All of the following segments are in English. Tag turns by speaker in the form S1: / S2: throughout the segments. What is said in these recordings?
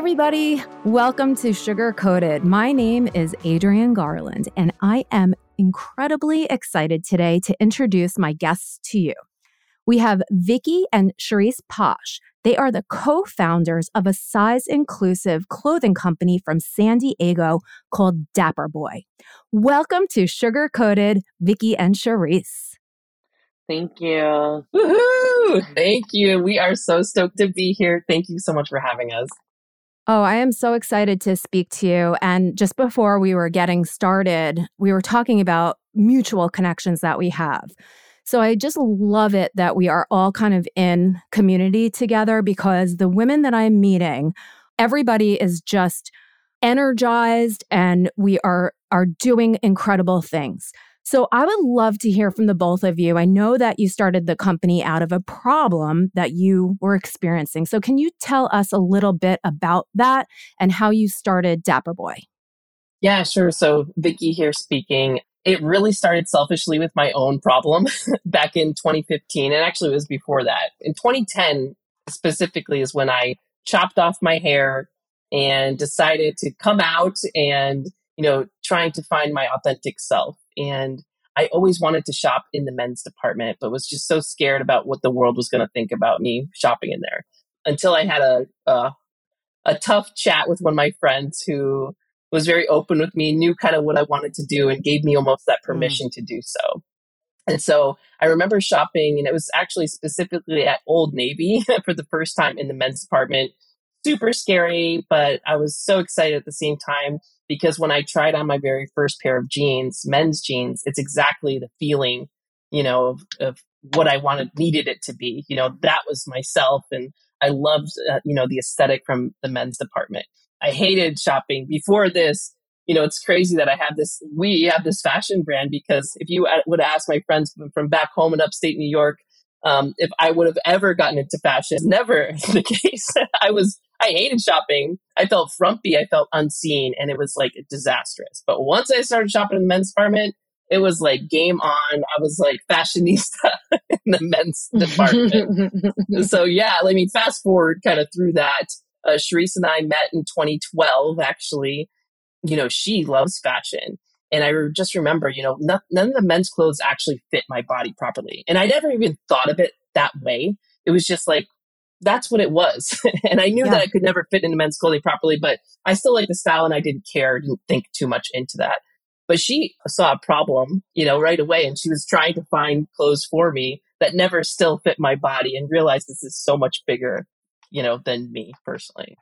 S1: Everybody. Welcome to Sugar Coated. My name is Adrienne Garland, and I am incredibly excited today to introduce my guests to you. We have Vicky and Charisse Pasché. They are the co founders of a size inclusive clothing company from San Diego called Dapper Boi. Welcome to Sugar Coated, Vicky and Charisse.
S2: Thank you. Woohoo! Thank you. We are so stoked to be here. Thank you so much for having us.
S1: Oh, I am so excited to speak to you. And just before we were getting started, we were talking about mutual connections that we have. So I just love it that we are all kind of in community together because the women that I'm meeting, everybody is just energized and we are are doing incredible things. So I would love to hear from the both of you. I know that you started the company out of a problem that you were experiencing. So can you tell us a little bit about that and how you started Dapper Boi?
S2: Yeah, sure. So Vicky here speaking. It really started selfishly with my own problem back in 2015. And actually it was before that. In 2010 specifically is when I chopped off my hair and decided to come out and you know, trying to find my authentic self. And I always wanted to shop in the men's department, but was just so scared about what the world was going to think about me shopping in there until I had a, a, a tough chat with one of my friends who was very open with me, knew kind of what I wanted to do, and gave me almost that mm. permission mm. to do so. And so I remember shopping, and it was actually specifically at Old Navy for the first time in the men's department. Super scary, but I was so excited at the same time because when I tried on my very first pair of jeans, men's jeans, it's exactly the feeling, you know, of, of what I wanted, needed it to be. You know, that was myself. And I loved, uh, you know, the aesthetic from the men's department. I hated shopping before this. You know, it's crazy that I have this, we have this fashion brand because if you uh, would ask my friends from back home in upstate New York, um, if I would have ever gotten into fashion, never the case. I was I hated shopping. I felt frumpy. I felt unseen, and it was like disastrous. But once I started shopping in the men's department, it was like game on. I was like fashionista in the men's department. so yeah, I mean, fast forward kind of through that. Uh, Charisse and I met in 2012. Actually, you know, she loves fashion. And I just remember, you know, none of the men's clothes actually fit my body properly. And I never even thought of it that way. It was just like, that's what it was. and I knew yeah. that I could never fit into men's clothing properly, but I still liked the style and I didn't care, didn't think too much into that. But she saw a problem, you know, right away and she was trying to find clothes for me that never still fit my body and realized this is so much bigger, you know, than me personally.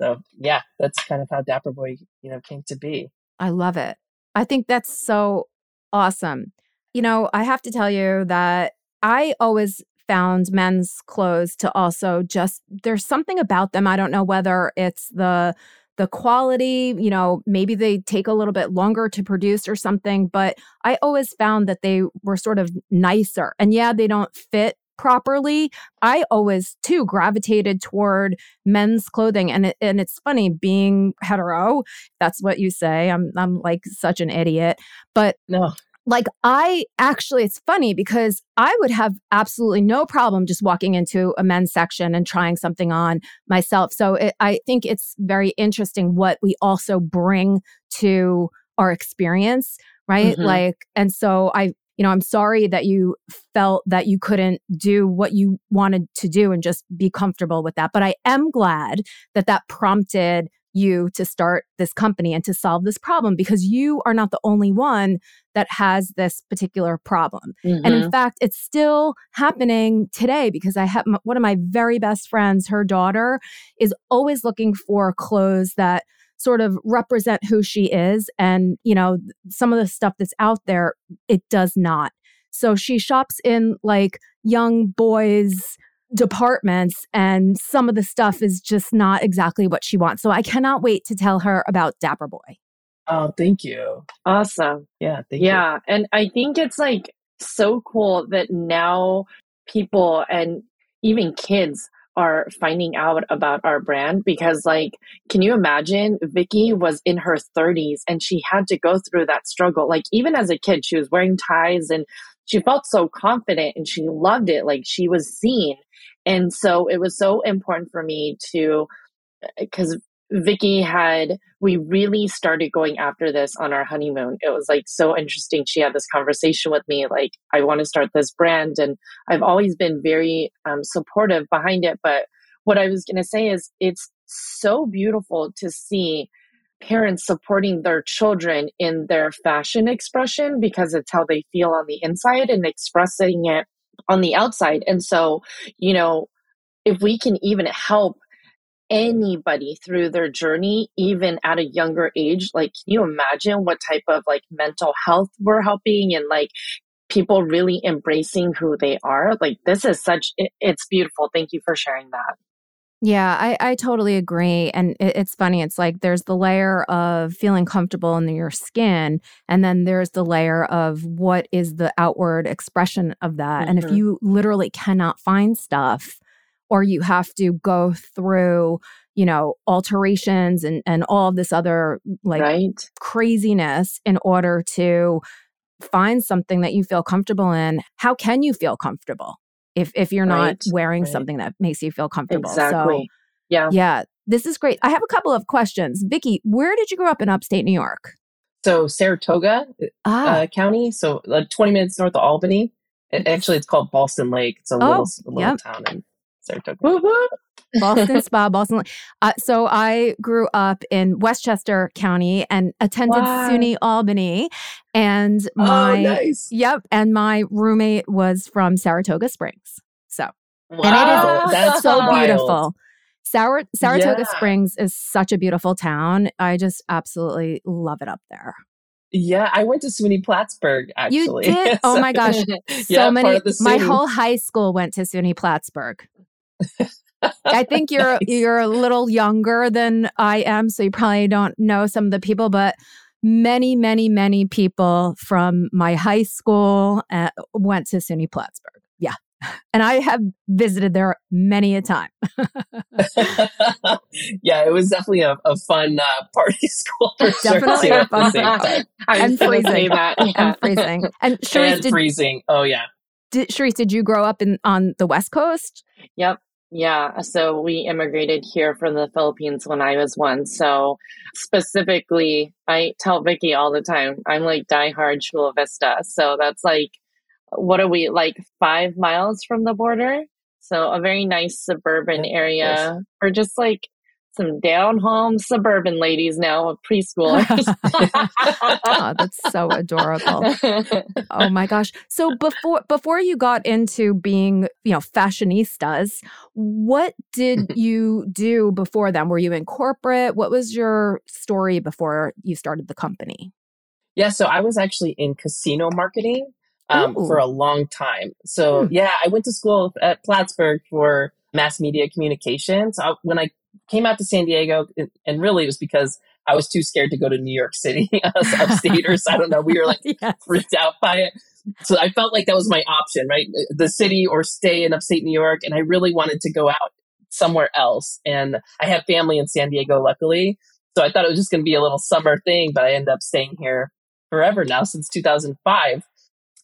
S2: So yeah, that's kind of how Dapper Boi, you know, came to be.
S1: I love it. I think that's so awesome. You know, I have to tell you that I always found men's clothes to also just there's something about them. I don't know whether it's the the quality, you know, maybe they take a little bit longer to produce or something, but I always found that they were sort of nicer. And yeah, they don't fit properly. I always too gravitated toward men's clothing and it, and it's funny being hetero, that's what you say. I'm I'm like such an idiot, but
S2: no
S1: like I actually, it's funny because I would have absolutely no problem just walking into a men's section and trying something on myself. So it, I think it's very interesting what we also bring to our experience, right? Mm-hmm. Like, and so I, you know, I'm sorry that you felt that you couldn't do what you wanted to do and just be comfortable with that. But I am glad that that prompted you to start this company and to solve this problem because you are not the only one that has this particular problem. Mm-hmm. And in mm-hmm. fact, it's still happening today because I have one of my very best friends, her daughter is always looking for clothes that sort of represent who she is. And, you know, some of the stuff that's out there, it does not. So she shops in like young boys' departments and some of the stuff is just not exactly what she wants. So I cannot wait to tell her about Dapper Boi.
S2: Oh, thank you.
S3: Awesome.
S2: Yeah,
S3: yeah.
S2: You.
S3: And I think it's like so cool that now people and even kids are finding out about our brand because like can you imagine Vicky was in her 30s and she had to go through that struggle like even as a kid she was wearing ties and she felt so confident and she loved it like she was seen and so it was so important for me to, because Vicky had, we really started going after this on our honeymoon. It was like so interesting. She had this conversation with me, like, I want to start this brand. And I've always been very um, supportive behind it. But what I was going to say is it's so beautiful to see parents supporting their children in their fashion expression because it's how they feel on the inside and expressing it on the outside. And so, you know, if we can even help anybody through their journey, even at a younger age, like, can you imagine what type of like mental health we're helping and like people really embracing who they are? Like, this is such, it, it's beautiful. Thank you for sharing that.
S1: Yeah, I, I totally agree. And it, it's funny. It's like there's the layer of feeling comfortable in your skin, and then there's the layer of what is the outward expression of that. Mm-hmm. And if mm-hmm. you literally cannot find stuff, or you have to go through, you know, alterations and, and all of this other like right. craziness in order to find something that you feel comfortable in, how can you feel comfortable? If if you're not right, wearing right. something that makes you feel comfortable.
S3: Exactly. So, yeah.
S1: Yeah. This is great. I have a couple of questions. Vicky, where did you grow up in upstate New York?
S2: So Saratoga uh, ah. uh, County, so uh, 20 minutes north of Albany. It, actually, it's called Ballston Lake. It's a oh, little, a little yep. town in Saratoga.
S1: Ballston Spa, Boston. Uh, so I grew up in Westchester County and attended wow. SUNY Albany, and
S2: oh,
S1: my
S2: oh, nice.
S1: yep, and my roommate was from Saratoga Springs. So,
S2: wow. and it is That's
S1: so
S2: wild.
S1: beautiful. Sar- Saratoga yeah. Springs is such a beautiful town. I just absolutely love it up there.
S2: Yeah, I went to SUNY Plattsburgh actually.
S1: You did? oh my gosh. So yeah, many my whole high school went to SUNY Plattsburgh. I think you're nice. you're a little younger than I am, so you probably don't know some of the people, but many, many, many people from my high school uh, went to SUNY Plattsburgh. Yeah. And I have visited there many a time.
S2: yeah, it was definitely a, a fun uh, party school.
S1: definitely
S2: sure,
S1: a fun time. I'm freezing.
S3: That. Yeah.
S1: I'm freezing. And Charisse,
S2: and did, freezing. Oh yeah.
S1: Did, Charisse, did you grow up in on the West Coast?
S3: Yep. Yeah, so we immigrated here from the Philippines when I was one. So specifically, I tell Vicky all the time, I'm like diehard Chula Vista. So that's like, what are we, like five miles from the border? So a very nice suburban area. Yes. Or just like some down home suburban ladies now, preschoolers.
S1: oh, that's so adorable. oh my gosh. So before before you got into being, you know, fashionistas, what did you do before then? Were you in corporate? What was your story before you started the company?
S2: Yeah, so I was actually in casino marketing um, for a long time. So hmm. yeah, I went to school at Plattsburgh for mass media communications. I, when I came out to San Diego, and really it was because I was too scared to go to New York City as upstaters. I don't know. We were like yes. freaked out by it. So I felt like that was my option, right? The city or stay in upstate New York. And I really wanted to go out somewhere else. And I have family in San Diego, luckily. So I thought it was just going to be a little summer thing, but I ended up staying here forever now since 2005.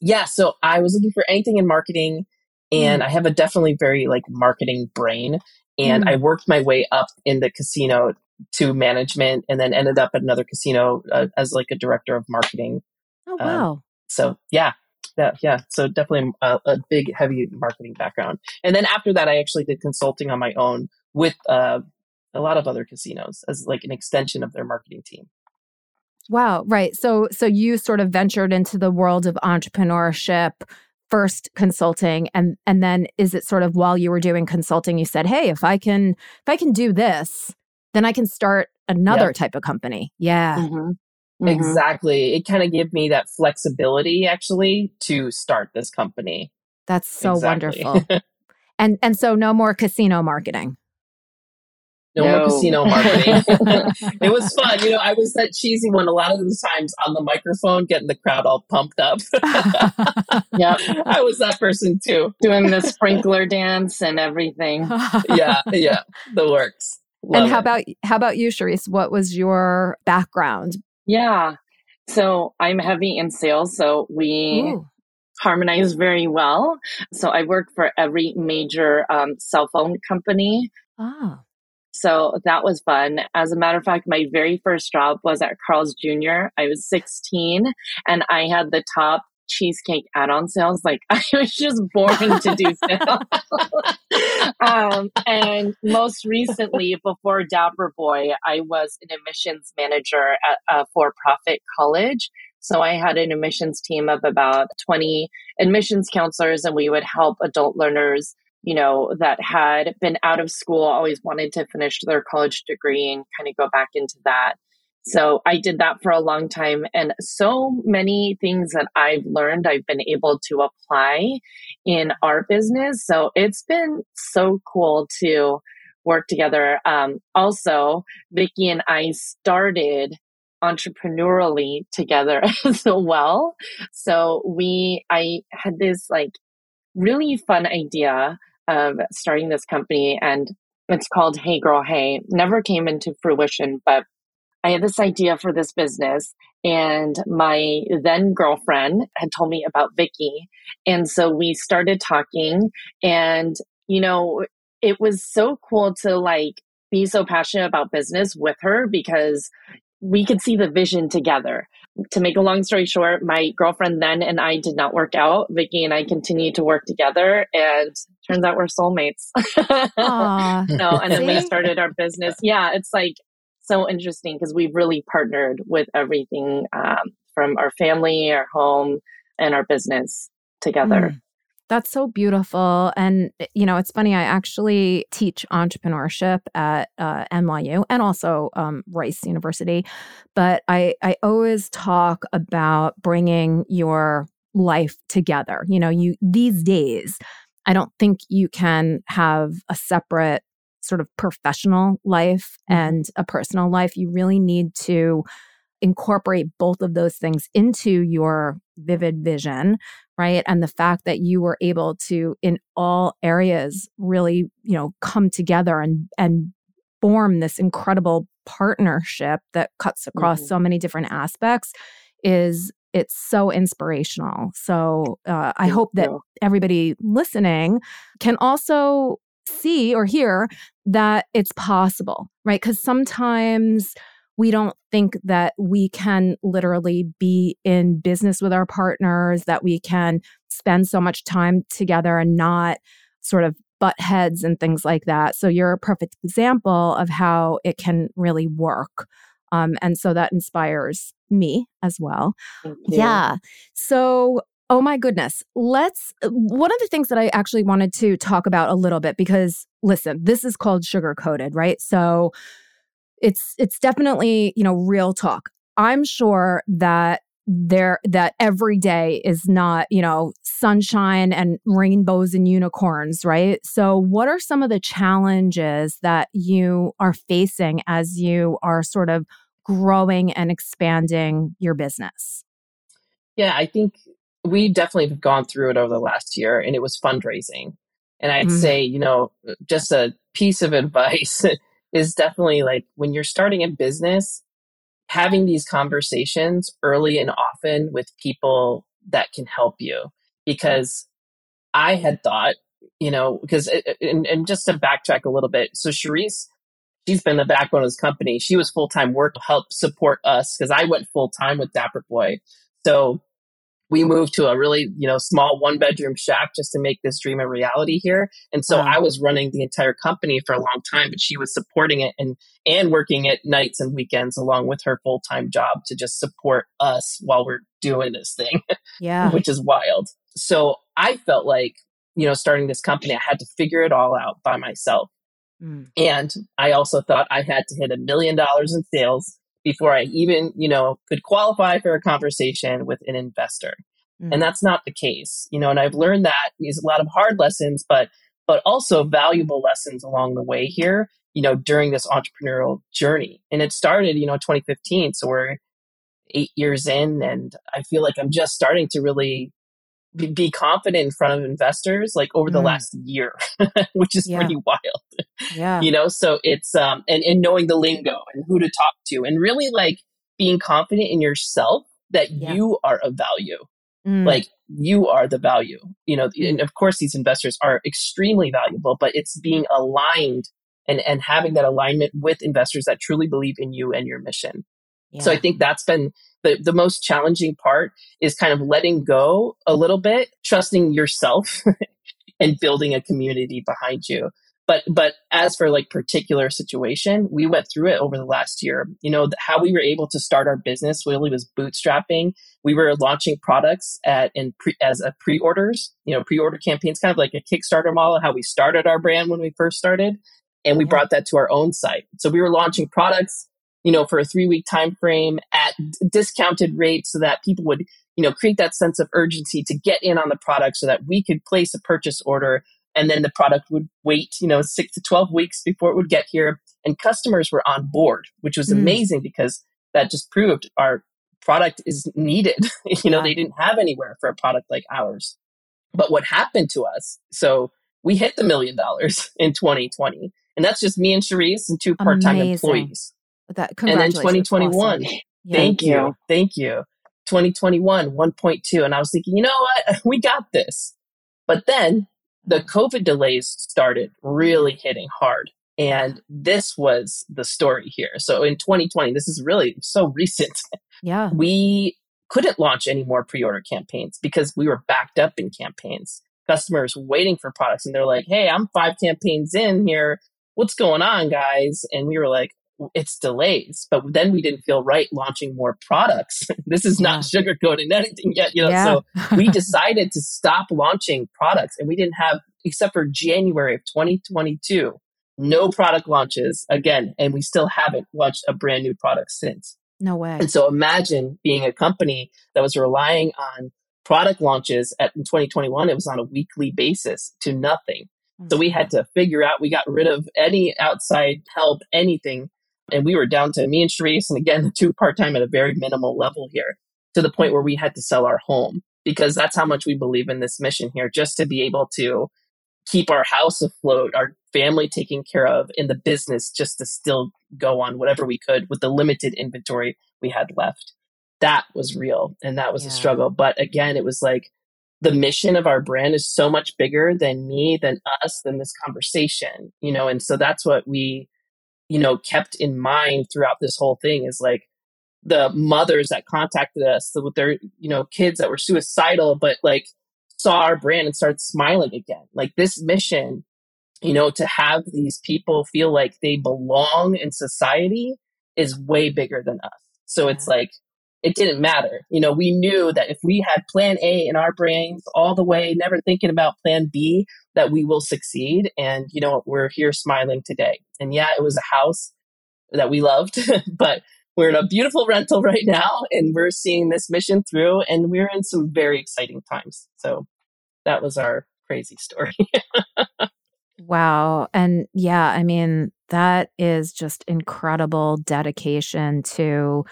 S2: Yeah. So I was looking for anything in marketing and mm. I have a definitely very like marketing brain. And mm. I worked my way up in the casino to management and then ended up at another casino uh, as like a director of marketing.
S1: Oh, um, wow. Um,
S2: so yeah, that, yeah. So definitely a, a, big, heavy marketing background. And then after that, I actually did consulting on my own with uh, a lot of other casinos as like an extension of their marketing team.
S1: Wow, right. So so you sort of ventured into the world of entrepreneurship first consulting and and then is it sort of while you were doing consulting you said, "Hey, if I can if I can do this, then I can start another yep. type of company." Yeah. Mm-hmm.
S2: Mm-hmm. Exactly. It kind of gave me that flexibility actually to start this company.
S1: That's so exactly. wonderful. and and so no more casino marketing.
S2: No, no. more casino marketing. it was fun. You know, I was that cheesy one a lot of the times on the microphone, getting the crowd all pumped up. yeah. I was that person too.
S3: Doing the sprinkler dance and everything.
S2: yeah, yeah. The works.
S1: Love and how it. about how about you, Charisse? What was your background?
S3: Yeah. So I'm heavy in sales. So we Ooh. harmonize very well. So I work for every major um, cell phone company. Ah. So that was fun. As a matter of fact, my very first job was at Carl's Jr. I was 16 and I had the top cheesecake add-on sales. Like I was just born to do sales. um, and most recently, before Dapper Boi, I was an admissions manager at a for-profit college. So I had an admissions team of about 20 admissions counselors, and we would help adult learners you know, that had been out of school, always wanted to finish their college degree and kind of go back into that. So I did that for a long time. And so many things that I've learned, I've been able to apply in our business. So it's been so cool to work together. Um, also, Vicky and I started entrepreneurially together as well. So we, I had this like really fun idea of starting this company and it's called Hey Girl Hey. Never came into fruition, but I had this idea for this business and my then girlfriend had told me about Vicky And so we started talking and, you know, it was so cool to like be so passionate about business with her because we could see the vision together. To make a long story short, my girlfriend then and I did not work out. Vicky and I continued to work together and turns out we're soulmates. no, and then we started our business. Yeah, it's like so interesting because we've really partnered with everything um, from our family, our home, and our business together. Mm.
S1: That's so beautiful. And, you know, it's funny, I actually teach entrepreneurship at uh, NYU and also um, Rice University. But I, I always talk about bringing your life together. You know, you these days, I don't think you can have a separate sort of professional life mm-hmm. and a personal life. You really need to incorporate both of those things into your vivid vision right? And the fact that you were able to in all areas really you know come together and and form this incredible partnership that cuts across mm-hmm. so many different aspects is it's so inspirational. So uh, i hope that everybody listening can also see or hear that it's possible right? Because sometimes we don't think that we can literally be in business with our partners, that we can spend so much time together and not sort of butt heads and things like that. So you're a perfect example of how it can really work. Um, and so that inspires me as well. Yeah. So, oh my goodness. Let's, one of the things that I actually wanted to talk about a little bit because listen, this is called sugar coated, right? So, it's it's definitely you know real talk. I'm sure that there that every day is not you know sunshine and rainbows and unicorns right? So what are some of the challenges that you are facing as you are sort of growing and expanding your business?
S2: Yeah i think we definitely have gone through it over the last year and it was fundraising. And i'd mm-hmm. say you know just a piece of advice is definitely like when you're starting a business, having these conversations early and often with people that can help you. Because I had thought, you know, because, uh, uh, and, and just to backtrack a little bit. So Charisse, she's been the backbone of this company. She was full time work to help support us because I went full time with Dapper Boi. So we moved to a really you know small one bedroom shack just to make this dream a reality here and so wow. i was running the entire company for a long time but she was supporting it and and working at nights and weekends along with her full-time job to just support us while we're doing this thing
S1: yeah
S2: which is wild so i felt like you know starting this company i had to figure it all out by myself mm. and i also thought i had to hit a million dollars in sales before I even, you know, could qualify for a conversation with an investor. Mm. And that's not the case, you know, and I've learned that is a lot of hard lessons, but, but also valuable lessons along the way here, you know, during this entrepreneurial journey. And it started, you know, 2015. So we're eight years in and I feel like I'm just starting to really be, confident in front of investors like over the mm. last year, which is yeah. pretty wild.
S1: Yeah.
S2: You know, so it's um and, and knowing the lingo and who to talk to and really like being confident in yourself that yeah. you are of value. Mm. Like you are the value. You know, and of course these investors are extremely valuable, but it's being aligned and and having that alignment with investors that truly believe in you and your mission. Yeah. So I think that's been the, the most challenging part is kind of letting go a little bit, trusting yourself and building a community behind you. But, but as for like particular situation, we went through it over the last year. You know, how we were able to start our business really was bootstrapping. We were launching products at, in pre, as a pre-orders, you know, pre-order campaigns, kind of like a Kickstarter model, how we started our brand when we first started. And we mm-hmm. brought that to our own site. So we were launching products you know, for a three week time frame at discounted rates so that people would, you know, create that sense of urgency to get in on the product so that we could place a purchase order and then the product would wait, you know, six to 12 weeks before it would get here. And customers were on board, which was mm. amazing because that just proved our product is needed. you know, yeah. they didn't have anywhere for a product like ours. But what happened to us? So we hit the million dollars in 2020. And that's just me and Charisse and two part time employees.
S1: That and then 2021. Awesome.
S2: Yeah. Thank you. Thank you. 2021, 1.2. And I was thinking, you know what? We got this. But then the COVID delays started really hitting hard. And this was the story here. So in 2020, this is really so recent.
S1: Yeah.
S2: We couldn't launch any more pre order campaigns because we were backed up in campaigns. Customers waiting for products and they're like, hey, I'm five campaigns in here. What's going on, guys? And we were like, it's delays, but then we didn't feel right launching more products. this is not yeah. sugarcoating anything yet, you know. Yeah. So we decided to stop launching products and we didn't have except for January of 2022, no product launches again, and we still haven't launched a brand new product since.
S1: No way.
S2: And so imagine being a company that was relying on product launches at in 2021 it was on a weekly basis to nothing. So we had to figure out, we got rid of any outside help, anything and we were down to me and Charisse, and again, two part time at a very minimal level here, to the point where we had to sell our home because that's how much we believe in this mission here, just to be able to keep our house afloat, our family taken care of, in the business just to still go on whatever we could with the limited inventory we had left. That was real and that was yeah. a struggle. But again, it was like the mission of our brand is so much bigger than me, than us, than this conversation, you know, and so that's what we you know, kept in mind throughout this whole thing is like the mothers that contacted us with their, you know, kids that were suicidal, but like saw our brand and started smiling again. Like this mission, you know, to have these people feel like they belong in society is way bigger than us. So it's like, it didn't matter. You know, we knew that if we had plan A in our brains all the way, never thinking about plan B, that we will succeed. And, you know, we're here smiling today. And yeah, it was a house that we loved, but we're in a beautiful rental right now and we're seeing this mission through and we're in some very exciting times. So that was our crazy story.
S1: wow. And yeah, I mean, that is just incredible dedication to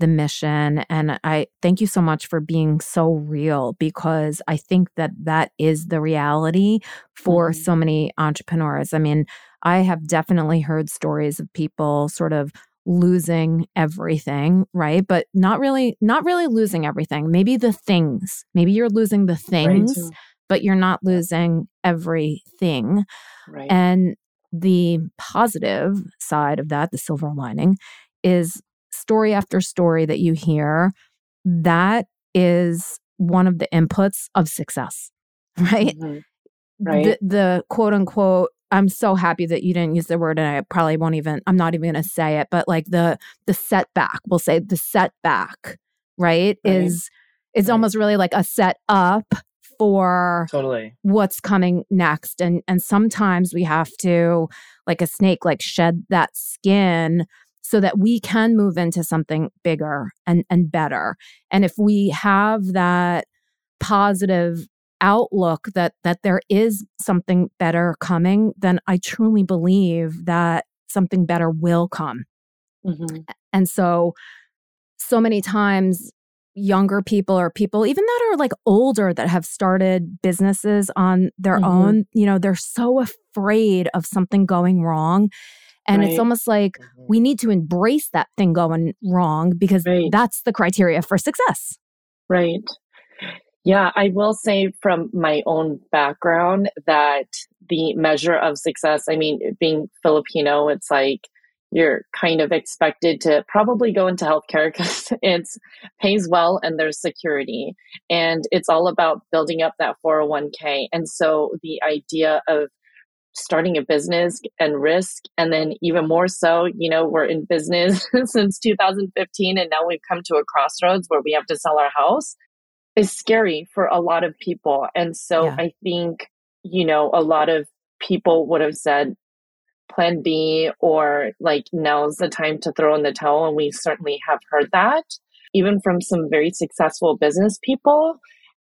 S1: the mission. And I thank you so much for being so real because I think that that is the reality for mm-hmm. so many entrepreneurs. I mean, I have definitely heard stories of people sort of losing everything, right? But not really not really losing everything. Maybe the things. Maybe you're losing the things, right. but you're not losing everything. Right. And the positive side of that, the silver lining, is story after story that you hear, that is one of the inputs of success, right?
S3: Mhm. Right.
S1: The, the quote unquote, I'm so happy that you didn't use the word, and I probably won't even, I'm not even going to say it, but like the the setback, we'll say the setback, right?
S3: Right.
S1: Is is
S2: Right.
S1: almost really like a set up for
S2: Totally.
S1: what's coming next and and sometimes we have to like a snake like shed that skin so that we can move into something bigger and and better and if we have that positive outlook that that there is something better coming then i truly believe that something better will come
S3: Mhm.
S1: and so, so many times, younger people or people, even that are like older, that have started businesses on their
S3: Mhm.
S1: own, you know, they're so afraid of something going wrong. And it's almost like
S2: Mhm.
S1: we need to embrace that thing going wrong because
S3: Right.
S1: that's the criteria for success.
S3: Right. Yeah, I will say from my own background that the measure of success, I mean, being Filipino, it's like you're kind of expected to probably go into healthcare because it's pays well and there's security. And it's all about building up that 401k. And so the idea of starting a business and risk and then even more so you know we're in business since 2015 and now we've come to a crossroads where we have to sell our house is scary for a lot of people and so
S1: Yeah.
S3: i think you know a lot of people would have said plan b or like now's the time to throw in the towel and we certainly have heard that even from some very successful business people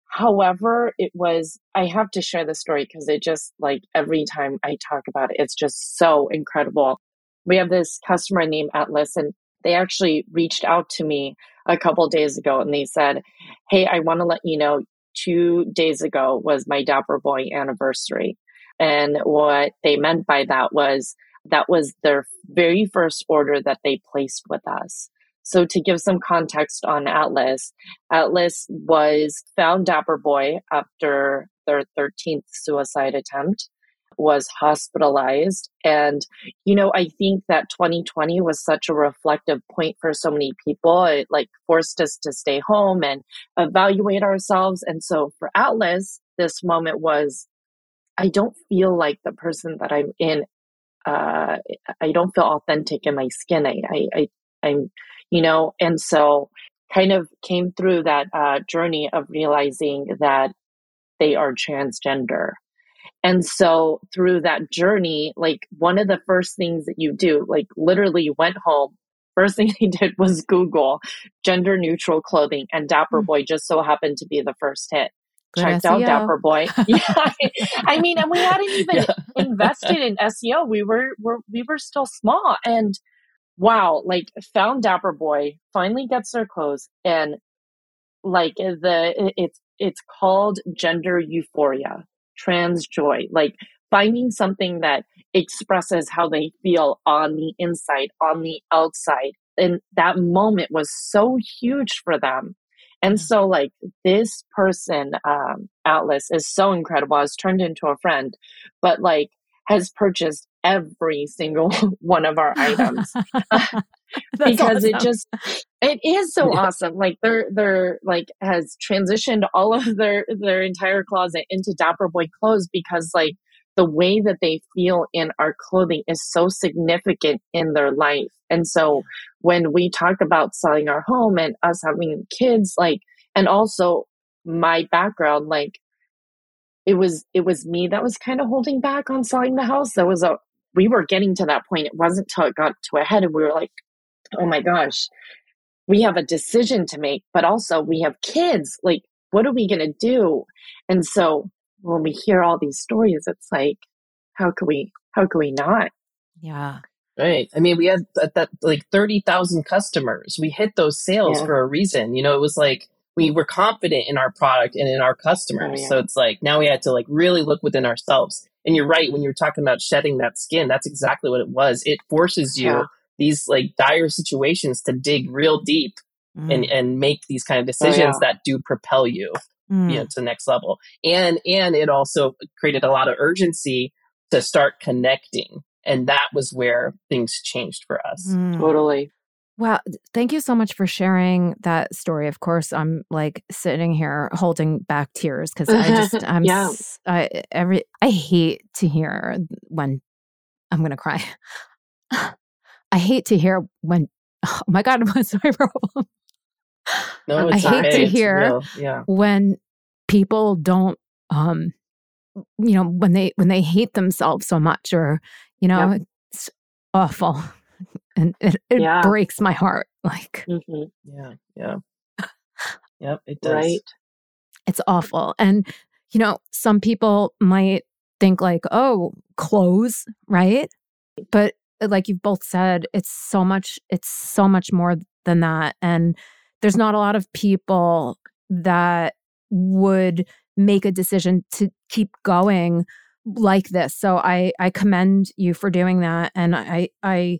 S3: However, it was, I have to share the story because it just like every time I talk about it, it's just so incredible. We have this customer named Atlas, and they actually reached out to me a couple days ago and they said, Hey, I want to let you know two days ago was my Dapper Boi anniversary. And what they meant by that was that was their very first order that they placed with us. So to give some context on Atlas, Atlas was found Dapper Boi after their 13th suicide attempt, was hospitalized. And, you know, I think that 2020 was such a reflective point for so many people. It like forced us to stay home and evaluate ourselves. And so for Atlas, this moment was, I don't feel like the person that I'm in. Uh, I don't feel authentic in my skin. I, I, I I'm, you know, and so kind of came through that uh, journey of realizing that they are transgender. And so through that journey, like one of the first things that you do, like literally went home. First thing he did was Google gender neutral clothing, and Dapper
S1: Mm.
S3: Boi just so happened to be the first hit.
S1: Good
S3: Checked out Dapper Boi. yeah, I mean, and we hadn't even
S2: Yeah.
S3: invested in SEO. We were, were we were still small, and wow, like found Dapper Boi, finally gets their clothes, and like the it's it's called gender euphoria, trans joy, like finding something that expresses how they feel on the inside, on the outside, and that moment was so huge for them. And so, like this person, um, Atlas, is so incredible. Has turned into a friend, but like has purchased every single one of our items.
S1: That's
S3: because it just it is so
S2: Yeah.
S3: awesome. Like they're they're like has transitioned all of their their entire closet into dapper boi clothes because like the way that they feel in our clothing is so significant in their life. And so when we talk about selling our home and us having kids like and also my background like it was it was me that was kind of holding back on selling the house. There was a we were getting to that point it wasn't till it got to a head and we were like oh my gosh, we have a decision to make, but also we have kids. Like, what are we going to do? And so when we hear all these stories, it's like, how can we, how can we not?
S1: yeah.
S2: Right. I mean, we had that, that like 30,000 customers. We hit those sales
S3: Yeah.
S2: for a reason. You know, it was like we were confident in our product and in our oh, customers.
S3: Oh, yeah.
S2: So it's like now we had to like really look within ourselves. And you're right. When you're talking about shedding that skin, that's exactly what it was. It forces you
S3: Yeah.
S2: these like dire situations to dig real deep and,
S1: Mm,
S2: and make these kind of decisions
S3: yeah.
S2: that do propel you,
S1: mm.
S2: you know, to the next level. And, and it also created a lot of urgency to start connecting. And that was where things changed for us.
S1: Mm.
S3: Totally.
S1: Wow. Thank you so much for sharing that story. Of course, I'm like sitting here holding back tears because I just, I'm,
S3: Yeah.
S1: I, every, I hate to hear when I'm going to cry. I hate to hear when, oh my God, what's my problem?
S2: No,
S1: I hate to hear-
S2: Yeah.
S1: when people don't um you know when they when they hate themselves so much or you know
S3: Yep.
S1: it's awful and it, it
S3: Yeah.
S1: breaks my heart like
S3: Mhm.
S2: Yeah. Yeah. Yep. It does.
S3: Right.
S1: it's awful and you know some people might think like oh clothes right but uh, like you've both said it's so much it's so much more than that and there's not a lot of people that would make a decision to keep going like this so i i commend you for doing that and i i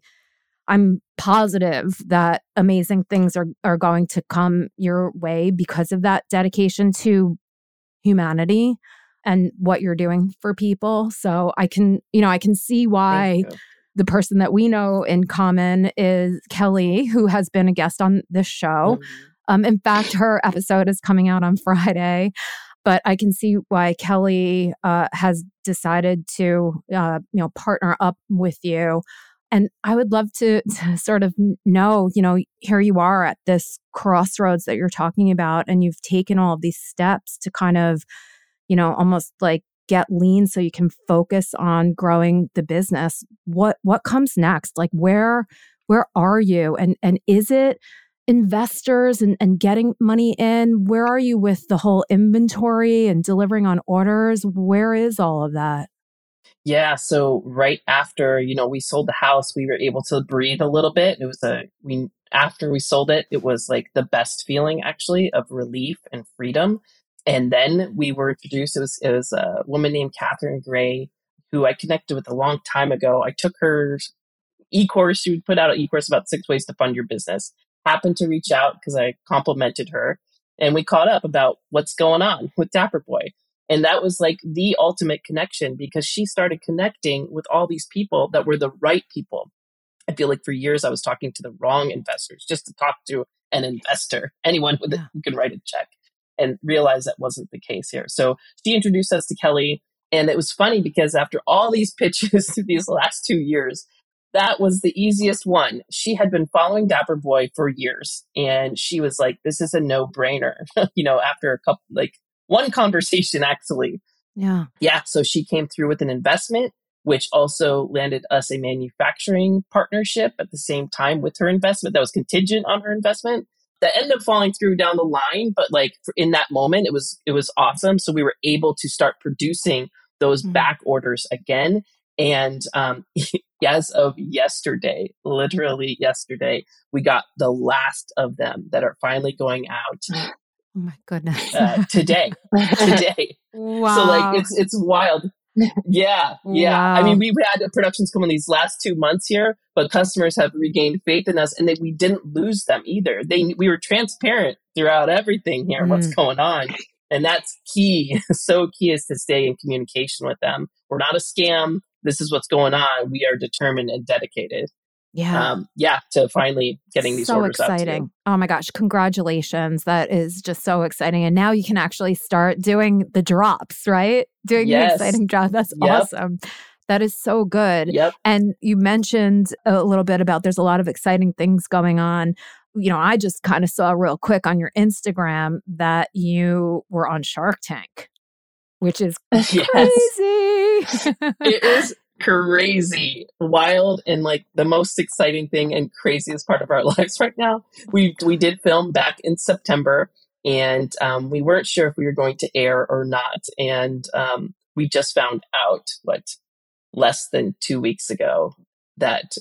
S1: i'm positive that amazing things are are going to come your way because of that dedication to humanity and what you're doing for people so i can you know i can see why the person that we know in common is kelly who has been a guest on this show
S2: Mhm.
S1: um, in fact, her episode is coming out on Friday, but I can see why Kelly uh, has decided to, uh, you know, partner up with you. And I would love to, to sort of know, you know, here you are at this crossroads that you're talking about, and you've taken all of these steps to kind of, you know, almost like get lean so you can focus on growing the business. What what comes next? Like where where are you? And and is it investors and, and getting money in? Where are you with the whole inventory and delivering on orders? Where is all of that?
S2: Yeah, so right after, you know, we sold the house, we were able to breathe a little bit. It was a we after we sold it, it was like the best feeling actually of relief and freedom. And then we were introduced. It was it was a woman named Catherine Gray who I connected with a long time ago. I took her e-course. She would put out an e-course about six ways to fund your business. Happened to reach out because I complimented her, and we caught up about what's going on with Dapper Boi. And that was like the ultimate connection because she started connecting with all these people that were the right people. I feel like for years I was talking to the wrong investors just to talk to an investor, anyone with
S1: Yeah.
S2: who can write a check, and realize that wasn't the case here. So she introduced us to Kelly. And it was funny because after all these pitches through these last two years, that was the easiest one. She had been following Dapper Boi for years, and she was like, "This is a no-brainer." you know, after a couple, like one conversation, actually,
S1: Yeah.
S2: yeah. So she came through with an investment, which also landed us a manufacturing partnership at the same time with her investment. That was contingent on her investment. That ended up falling through down the line, but like in that moment, it was it was awesome. So we were able to start producing those
S1: Mhm.
S2: back orders again. And um, as of yesterday, literally yesterday, we got the last of them that are finally going out
S1: Oh my goodness.
S2: uh, today. today.
S1: wow.
S2: So like it's it's wild. Yeah, yeah. I mean, we've had productions come in these last two months here, but customers have regained faith in us, and that we didn't lose them either. They we were transparent throughout everything here, what's
S1: Mm.
S2: going on, and that's key. so key is to stay in communication with them. We're not a scam. This is what's going on. We are determined and dedicated.
S1: Yeah.
S2: Um, yeah, to finally getting these
S1: so
S2: orders
S1: exciting. Oh my gosh, congratulations. That is just so exciting. And now you can actually start doing the drops, right? Doing
S2: Yes.
S1: the exciting drops. That's
S2: Yep.
S1: awesome. That is so good.
S2: Yep.
S1: And you mentioned a little bit about there's a lot of exciting things going on. You know, I just kind of saw real quick on your Instagram that you were on Shark Tank, which is
S2: yes.
S1: crazy.
S2: it is crazy, wild, and like the most exciting thing and craziest part of our lives right now. We we did film back in September, and um, we weren't sure if we were going to air or not, and um, we just found out what less than two weeks ago that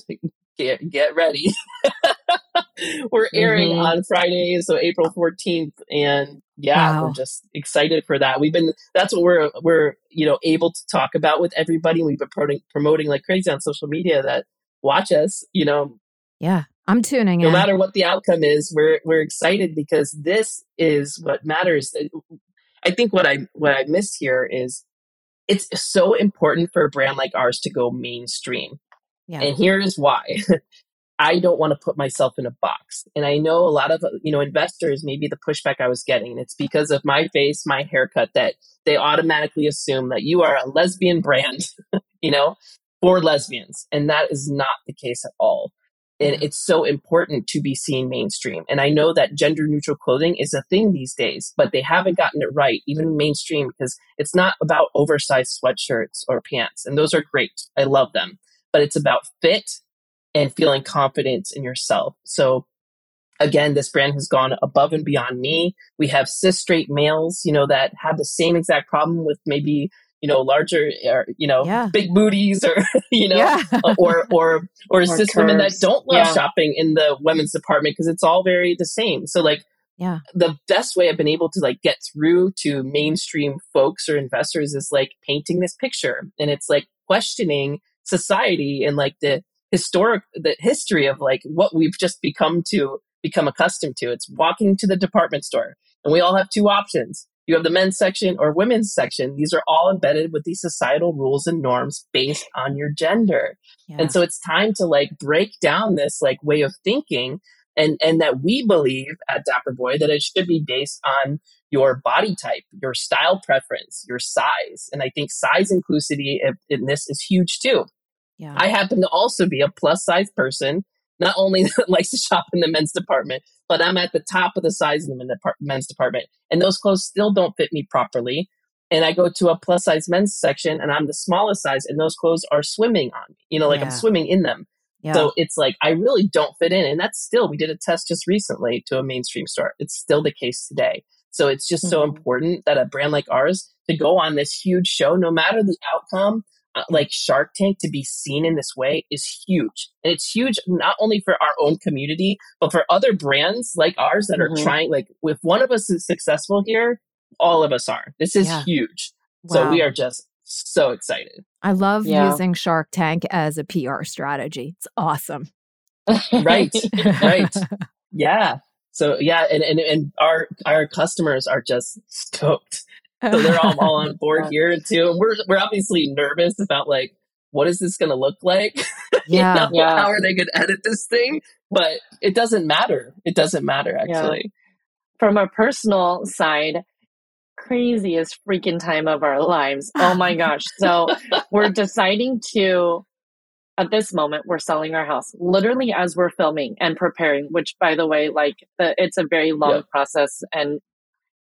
S2: get get ready. we're airing
S3: Mhm.
S2: on Friday, so April fourteenth, and yeah,
S1: Wow.
S2: we're just excited for that. We've been that's what we're we're you know able to talk about with everybody. We've been promoting, promoting like crazy on social media that watch us. You know,
S1: yeah, I'm tuning
S2: no
S1: in.
S2: No matter what the outcome is, we're we're excited because this is what matters. I think what I what I missed here is it's so important for a brand like ours to go mainstream.
S1: Yeah.
S2: And here is why. I don't want to put myself in a box. And I know a lot of, uh, you know, investors, maybe the pushback I was getting, it's because of my face, my haircut, that they automatically assume that you are a lesbian brand, you know, for lesbians. And that is not the case at all. And it's so important to be seen mainstream. And I know that gender neutral clothing is a thing these days, but they haven't gotten it right, even mainstream, because it's not about oversized sweatshirts or pants. And those are great. I love them. But it's about fit and feeling confidence in yourself. So again, this brand has gone above and beyond me. We have cis straight males, you know, that have the same exact problem with maybe you know larger or you know yeah. big booties or you know yeah. Uh, or or or, or cis curves. women that don't love yeah. shopping in the women's department because it's all very the same so like
S1: yeah
S2: the best way i've been able to like get through to mainstream folks or investors is like painting this picture and it's like questioning society and like the historic the history of like what we've just become to become accustomed to. It's walking to the department store and we all have two options. You have the men's section or women's section. These are all embedded with these societal rules and norms based on your gender. Yeah. And so it's time to like break down this like way of thinking and and that we believe at Dapper Boi that it should be based on your body type, your style preference, your size. And I think size inclusivity in this is huge too.
S1: Yeah.
S2: I happen to also be a plus size person, not only that likes to shop in the men's department, but I'm at the top of the size in the men's department. And those clothes still don't fit me properly. And I go to a plus size men's section and I'm the smallest size and those clothes are swimming on me. You know, like yeah. I'm swimming in them. Yeah. So it's like I really don't fit in. And that's still, we did a test just recently to a mainstream store. It's still the case today. So it's just mm-hmm. so important that a brand like ours to go on this huge show, no matter the outcome, like Shark Tank to be seen in this way is huge. And it's huge not only for our own community, but for other brands like ours that mm-hmm. are trying, like, if one of us is successful here, all of us are. This is yeah. huge. Wow. So we are just so excited.
S1: I love yeah. using Shark Tank as a PR strategy. It's awesome.
S2: right. right. Yeah. So yeah, and, and and our our customers are just stoked so they're all, all on board here too. And we're we're obviously nervous about like what is this going to look like?
S1: Yeah,
S2: know, yeah. How are they going to edit this thing? But it doesn't matter. It doesn't matter actually. Yeah.
S3: From a personal side, craziest freaking time of our lives. Oh my gosh. So we're deciding to at this moment we're selling our house literally as we're filming and preparing which by the way like the, it's a very long yep. process and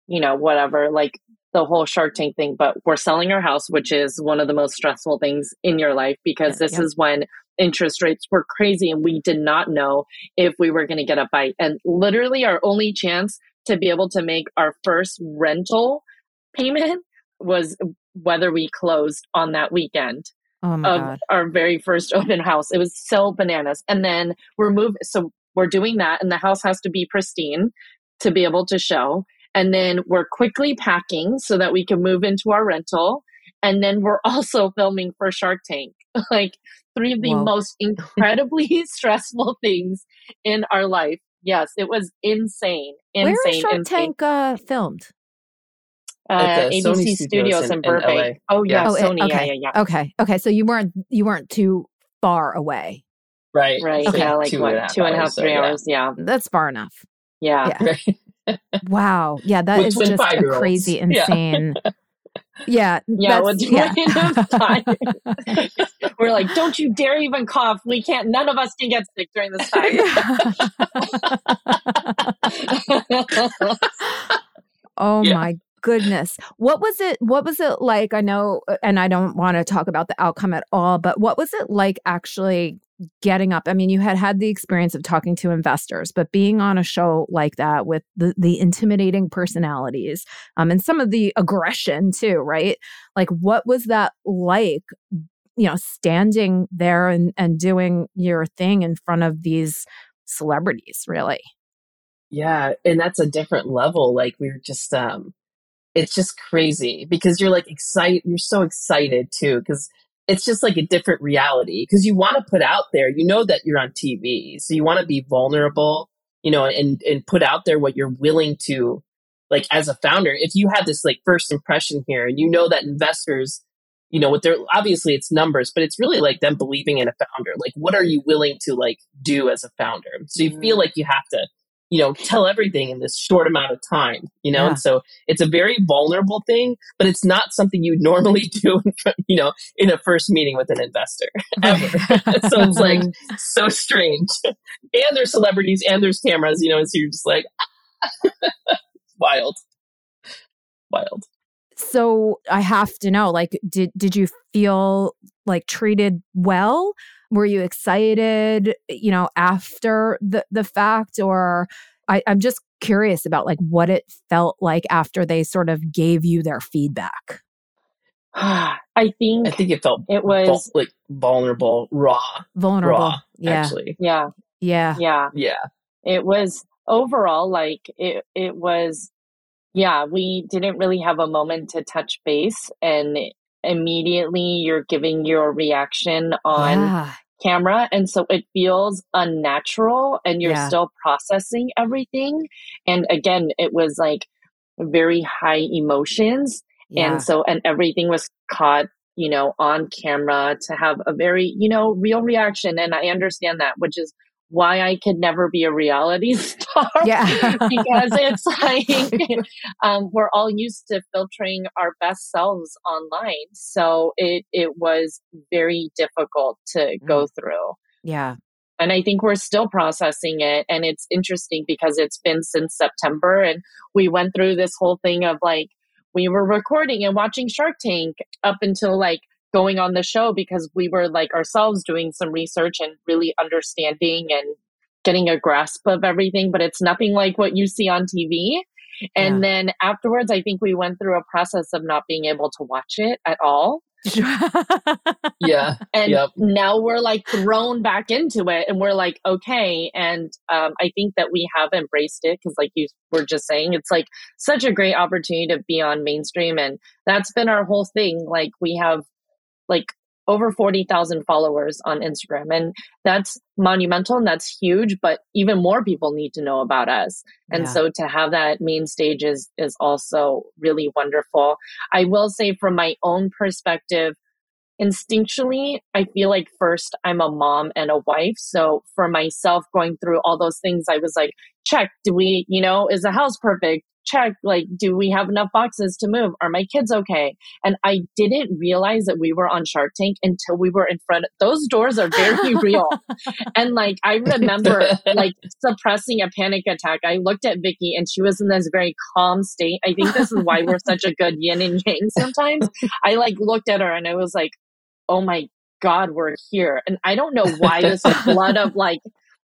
S3: you know whatever like the whole Shark Tank thing, but we're selling our house, which is one of the most stressful things in your life because this yeah. is when interest rates were crazy and we did not know if we were going to get a bite. And literally, our only chance to be able to make our first rental payment was whether we closed on that weekend.
S1: Oh of God.
S3: our very first open house. It was so bananas. And then we're moving. So we're doing that, and the house has to be pristine to be able to show. And then we're quickly packing so that we can move into our rental. And then we're also filming for Shark Tank. like three of the Whoa. most incredibly stressful things in our life. Yes, it was insane. Insane.
S1: Where is Shark
S3: insane.
S1: Tank uh, filmed?
S3: Uh, ABC Studios, Studios in, in Burbank. In oh yeah, oh, Sony.
S1: Okay.
S3: Yeah, yeah, yeah.
S1: Okay, okay. So you weren't you weren't too far away.
S2: Right.
S3: Right. Okay. Yeah, like two what, and two and a half, three hours. Yeah.
S1: That's far enough.
S3: Yeah. yeah.
S1: Wow. Yeah, that is just a crazy, insane. Yeah.
S3: Yeah. yeah, yeah. We're like, don't you dare even cough. We can't, none of us can get sick during this time.
S1: oh yeah. my goodness. What was it what was it like? I know and I don't want to talk about the outcome at all, but what was it like actually getting up. I mean, you had had the experience of talking to investors, but being on a show like that with the the intimidating personalities um, and some of the aggression too, right? Like, what was that like? You know, standing there and and doing your thing in front of these celebrities, really.
S2: Yeah, and that's a different level. Like we are just um it's just crazy because you're like excited you're so excited too because it's just like a different reality because you want to put out there, you know that you're on TV. So you want to be vulnerable, you know, and, and put out there what you're willing to, like as a founder, if you have this like first impression here and you know that investors you know what they're obviously it's numbers but it's really like them believing in a founder like what are you willing to like do as a founder so you feel mm. like you have to you know tell everything in this short amount of time you know? Yeah. and so it's a very vulnerable thing but it's not something you normally do in front, you know in a first meeting with an investor ever. So it's like so strange. And there's celebrities and there's cameras you know and so you're just like wild. Wild
S1: so I have to know, like, did did you feel like treated well? Were you excited, you know, after the the fact, or I, I'm just curious about like what it felt like after they sort of gave you their feedback.
S3: I think
S2: I think it felt
S3: it was
S2: like vulnerable, raw,
S1: vulnerable.
S2: Raw,
S1: yeah,
S2: actually,
S3: yeah,
S1: yeah,
S3: yeah,
S2: yeah.
S3: It was overall like it. It was yeah, we didn't really have a moment to touch base and immediately you're giving your reaction on yeah. camera and so it feels unnatural and you're yeah. still processing everything and again it was like very high emotions yeah. and so and everything was caught you know on camera to have a very you know real reaction and i understand that which is why I could never be a reality star.
S1: Yeah.
S3: because it's like um, we're all used to filtering our best selves online. So it, it was very difficult to mm. go through.
S1: Yeah.
S3: And I think we're still processing it. And it's interesting because it's been since September and we went through this whole thing of like, we were recording and watching Shark Tank up until like going on the show because we were like ourselves doing some research and really understanding and getting a grasp of everything, but it's nothing like what you see on TV. And yeah. then afterwards, I think we went through a process of not being able to watch it at all.
S2: yeah.
S3: And
S2: yep.
S3: now we're like thrown back into it and we're like, okay. And um, I think that we have embraced it because, like you were just saying, it's like such a great opportunity to be on mainstream. And that's been our whole thing. Like, we have like over 40,000 followers on Instagram. And that's monumental and that's huge, but even more people need to know about us. And yeah. so to have that main stage is, is also really wonderful. I will say from my own perspective, instinctually, I feel like first I'm a mom and a wife. So for myself going through all those things, I was like, check, do we, you know, is the house perfect? Check like do we have enough boxes to move? Are my kids okay? And i didn't realize that we were on shark tank until we were in front of those doors are very real. And like i remember like suppressing a panic attack. I looked at vicky and she was in this very calm state. I think this is why we're such a good yin and yang sometimes. I like looked at her and i was like oh my god we're here. And i don't know why this flood of like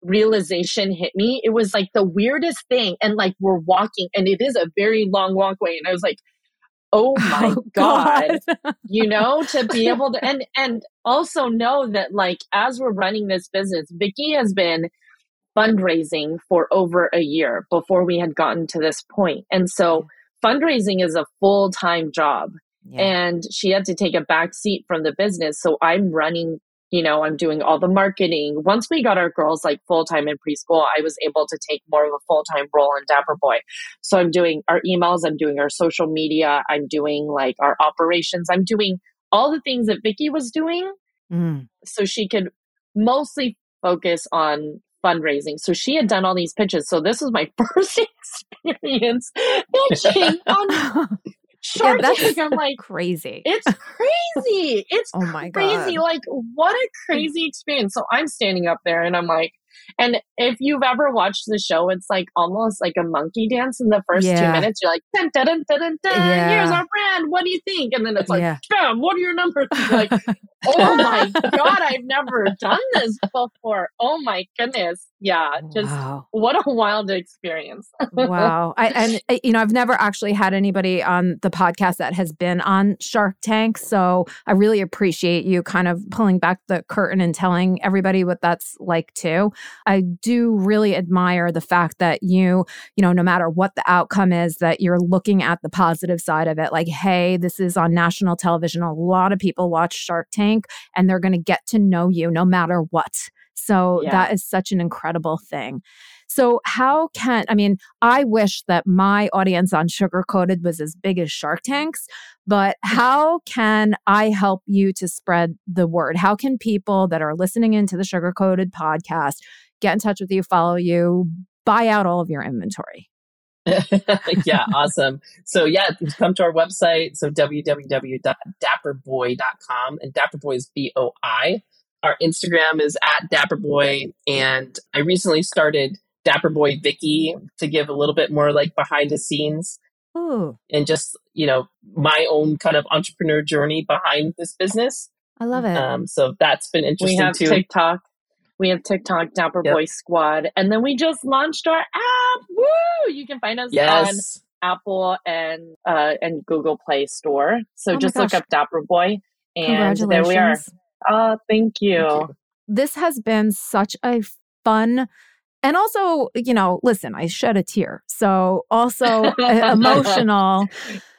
S3: realization hit me, it was like the weirdest thing. And like we're walking, and it is a very long walkway. And I was like, oh my oh, god, god. you know, to be able to and and also know that like as we're running this business, Vicky has been fundraising for over a year before we had gotten to this point. And so fundraising is a full-time job. Yeah. And she had to take a back seat from the business. So I'm running you know, I'm doing all the marketing. Once we got our girls like full time in preschool, I was able to take more of a full time role in Dapper Boi. So I'm doing our emails, I'm doing our social media, I'm doing like our operations, I'm doing all the things that Vicky was doing mm. so she could mostly focus on fundraising. So she had done all these pitches. So this was my first experience pitching on Shark yeah, that's I'm like
S1: crazy.
S3: It's crazy. It's oh my crazy. God. Like what a crazy experience. So I'm standing up there and I'm like, and if you've ever watched the show, it's like almost like a monkey dance in the first yeah. two minutes. You're like, dun, dun, dun, dun, dun, dun. Yeah. here's our brand. What do you think? And then it's like, yeah. bam, what are your numbers? like, oh my God, I've never done this before. Oh my goodness. Yeah. Just wow. what a wild experience.
S1: wow. I, and, uh, you know, I've never actually had anybody on the podcast that has been on Shark Tank. So I really appreciate you kind of pulling back the curtain and telling everybody what that's like too. I do really admire the fact that you, you know, no matter what the outcome is, that you're looking at the positive side of it. Like, hey, this is on national television. A lot of people watch Shark Tank and they're going to get to know you no matter what So
S3: Yeah.
S1: that is such an incredible thing. So, how can, I mean, I wish that my audience on Sugar Coated was as big as Shark Tank's, but how can I help you to spread the word? How can people that are listening into the Sugar Coated podcast get in touch with you, follow you, buy out all of your inventory?
S2: yeah, awesome. So yeah, come to our website. So www.dapperboi.com and Dapperboi is B O I. Our Instagram is at Dapperboi, and I recently started Dapperboi Vicky to give a little bit more like behind the scenes
S1: Ooh,
S2: and just you know my own kind of entrepreneur journey behind this business.
S1: I love it.
S2: Um, so that's been interesting.
S3: We
S2: interesting
S3: have
S2: too.
S3: TikTok. We have TikTok, Dapper
S2: Yep.
S3: Boi Squad. And then we just launched our app. Woo! You can find us on Apple and uh, and Google Play Store. So
S1: Oh
S3: just look up Dapper Boi. And there we are.
S1: Congratulations.
S3: Oh, thank you.
S2: Thank you.
S1: this has been such a fun and also, you know, listen, I shed a tear. So also emotional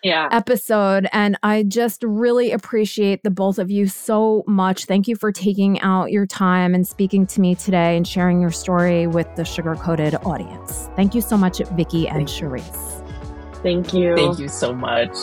S3: Yeah.
S1: episode. And I just really appreciate the both of you so much. Thank you for taking out your time and speaking to me today and sharing your story with the sugar coated audience. Thank you so much, Vicky and
S2: Thank.
S1: Charisse.
S3: Thank you.
S2: thank you so much.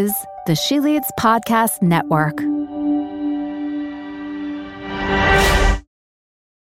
S1: Is the She Leads Podcast Network.